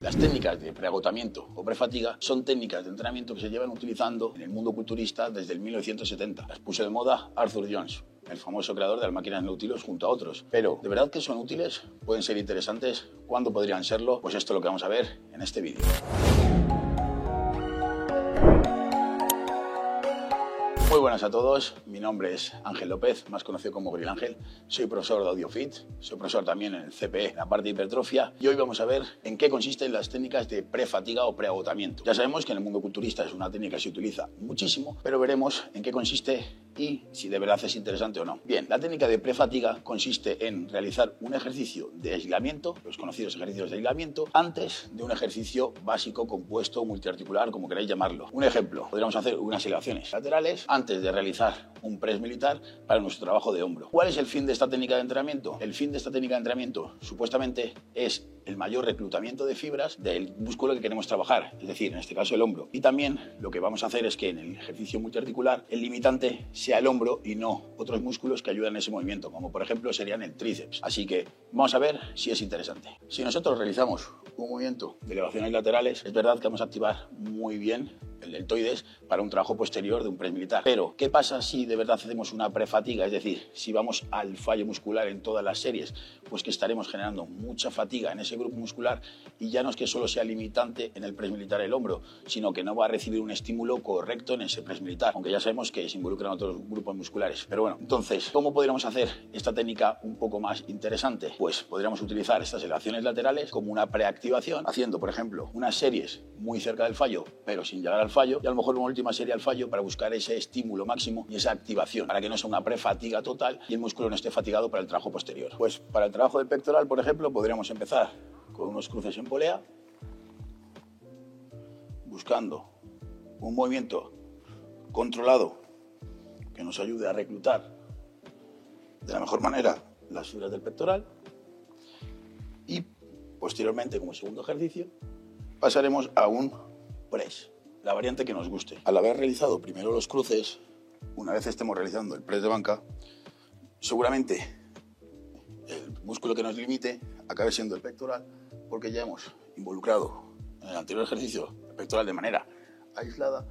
Las técnicas de preagotamiento o prefatiga son técnicas de entrenamiento que se llevan utilizando en el mundo culturista desde el 1970. Las puso de moda Arthur Jones, el famoso creador de las máquinas Nautilus junto a otros. Pero, ¿de verdad que son útiles? ¿Pueden ser interesantes? ¿Cuándo podrían serlo? Pues esto es lo que vamos a ver en este vídeo. Muy buenas a todos, mi nombre es Ángel López, más conocido como Grill Ángel. Soy profesor de AudioFit, soy profesor también en el CPE, la parte de hipertrofia, y hoy vamos a ver en qué consisten las técnicas de prefatiga o preagotamiento. Ya sabemos que en el mundo culturista es una técnica que se utiliza muchísimo, pero veremos en qué consiste y si de verdad es interesante o no. Bien, la técnica de prefatiga consiste en realizar un ejercicio de aislamiento, los conocidos ejercicios de aislamiento, antes de un ejercicio básico, compuesto, multiarticular, como queráis llamarlo. Un ejemplo, podríamos hacer unas elevaciones laterales antes de realizar un press militar para nuestro trabajo de hombro. ¿Cuál es el fin de esta técnica de entrenamiento? El fin de esta técnica de entrenamiento supuestamente es el mayor reclutamiento de fibras del músculo que queremos trabajar, es decir, en este caso el hombro. Y también lo que vamos a hacer es que en el ejercicio multiarticular el limitante sea el hombro y no otros músculos que ayudan en ese movimiento, como por ejemplo serían el tríceps. Así que vamos a ver si es interesante. Si nosotros realizamos un movimiento de elevaciones laterales, es verdad que vamos a activar muy bien el deltoides para un trabajo posterior de un press militar. Pero, ¿qué pasa si de verdad hacemos una prefatiga? Es decir, si vamos al fallo muscular en todas las series, pues que estaremos generando mucha fatiga en ese grupo muscular y ya no es que solo sea limitante en el press militar el hombro, sino que no va a recibir un estímulo correcto en ese press militar, aunque ya sabemos que se involucran otros grupos musculares. Pero bueno, entonces, ¿cómo podríamos hacer esta técnica un poco más interesante? Pues podríamos utilizar estas elevaciones laterales como una preactivación, haciendo, por ejemplo, unas series muy cerca del fallo, pero sin llegar al fallo, y a lo mejor una última serie al fallo para buscar ese estímulo máximo y esa activación, para que no sea una prefatiga total y el músculo no esté fatigado para el trabajo posterior. Pues para el trabajo del pectoral, por ejemplo, podríamos empezar con unos cruces en polea, buscando un movimiento controlado que nos ayude a reclutar de la mejor manera las fibras del pectoral y posteriormente como segundo ejercicio pasaremos a un press, la variante que nos guste. Al haber realizado primero los cruces, una vez estemos realizando el press de banca, seguramente el músculo que nos limite acabe siendo el pectoral porque ya hemos involucrado en el anterior ejercicio el pectoral de manera aislada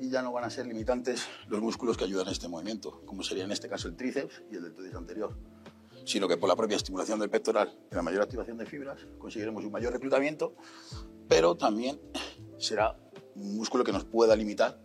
y ya no van a ser limitantes los músculos que ayudan a este movimiento, como sería en este caso el tríceps y el deltoides anterior, sino que por la propia estimulación del pectoral y la mayor activación de fibras conseguiremos un mayor reclutamiento, pero también será un músculo que nos pueda limitar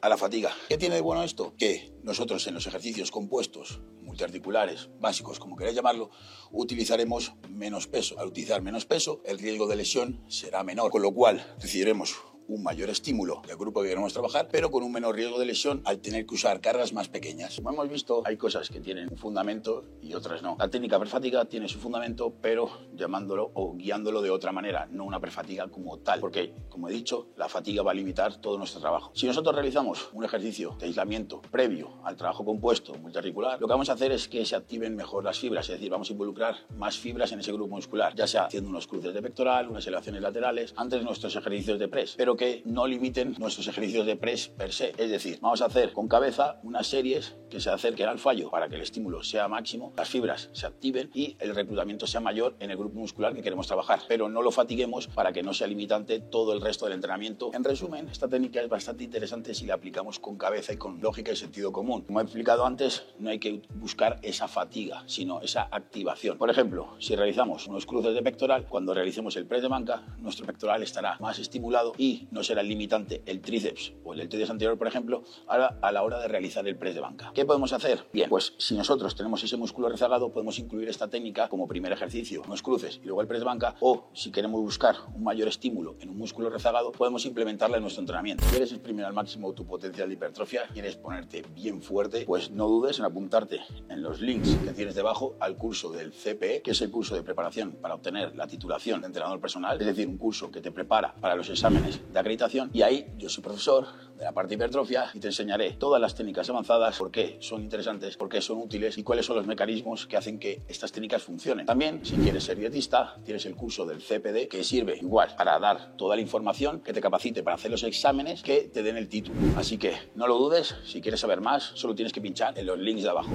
a la fatiga. ¿Qué tiene de bueno esto? Que nosotros en los ejercicios compuestos, multiarticulares, básicos, como queráis llamarlo, utilizaremos menos peso. Al utilizar menos peso, el riesgo de lesión será menor, con lo cual recibiremos un mayor estímulo del grupo que queremos trabajar, pero con un menor riesgo de lesión al tener que usar cargas más pequeñas. Como hemos visto, hay cosas que tienen un fundamento y otras no. La técnica prefatiga tiene su fundamento, pero llamándolo o guiándolo de otra manera, no una prefatiga como tal, porque, como he dicho, la fatiga va a limitar todo nuestro trabajo. Si nosotros realizamos un ejercicio de aislamiento previo al trabajo compuesto multiarticular, lo que vamos a hacer es que se activen mejor las fibras, es decir, vamos a involucrar más fibras en ese grupo muscular, ya sea haciendo unos cruces de pectoral, unas elevaciones laterales, antes nuestros ejercicios de press, pero que no limiten nuestros ejercicios de press per se. Es decir, vamos a hacer con cabeza unas series que se acerquen al fallo para que el estímulo sea máximo, las fibras se activen y el reclutamiento sea mayor en el grupo muscular que queremos trabajar. Pero no lo fatiguemos para que no sea limitante todo el resto del entrenamiento. En resumen, esta técnica es bastante interesante si la aplicamos con cabeza y con lógica y sentido común. Como he explicado antes, no hay que buscar esa fatiga, sino esa activación. Por ejemplo, si realizamos unos cruces de pectoral, cuando realicemos el press de banca, nuestro pectoral estará más estimulado y no será limitante el tríceps o el deltoides anterior, por ejemplo, a la, hora de realizar el press de banca. ¿Qué podemos hacer? Bien, pues si nosotros tenemos ese músculo rezagado, podemos incluir esta técnica como primer ejercicio, unos cruces y luego el press de banca, o si queremos buscar un mayor estímulo en un músculo rezagado, podemos implementarla en nuestro entrenamiento. ¿Quieres exprimir al máximo tu potencial de hipertrofia? ¿Quieres ponerte bien fuerte? Pues no dudes en apuntarte en los links que tienes debajo al curso del CPE, que es el curso de preparación para obtener la titulación de entrenador personal, es decir, un curso que te prepara para los exámenes de acreditación. Y ahí yo soy profesor de la parte hipertrofia y te enseñaré todas las técnicas avanzadas, por qué son interesantes, por qué son útiles y cuáles son los mecanismos que hacen que estas técnicas funcionen. También, si quieres ser dietista, tienes el curso del CPD que sirve igual para dar toda la información que te capacite para hacer los exámenes que te den el título. Así que no lo dudes, si quieres saber más, solo tienes que pinchar en los links de abajo.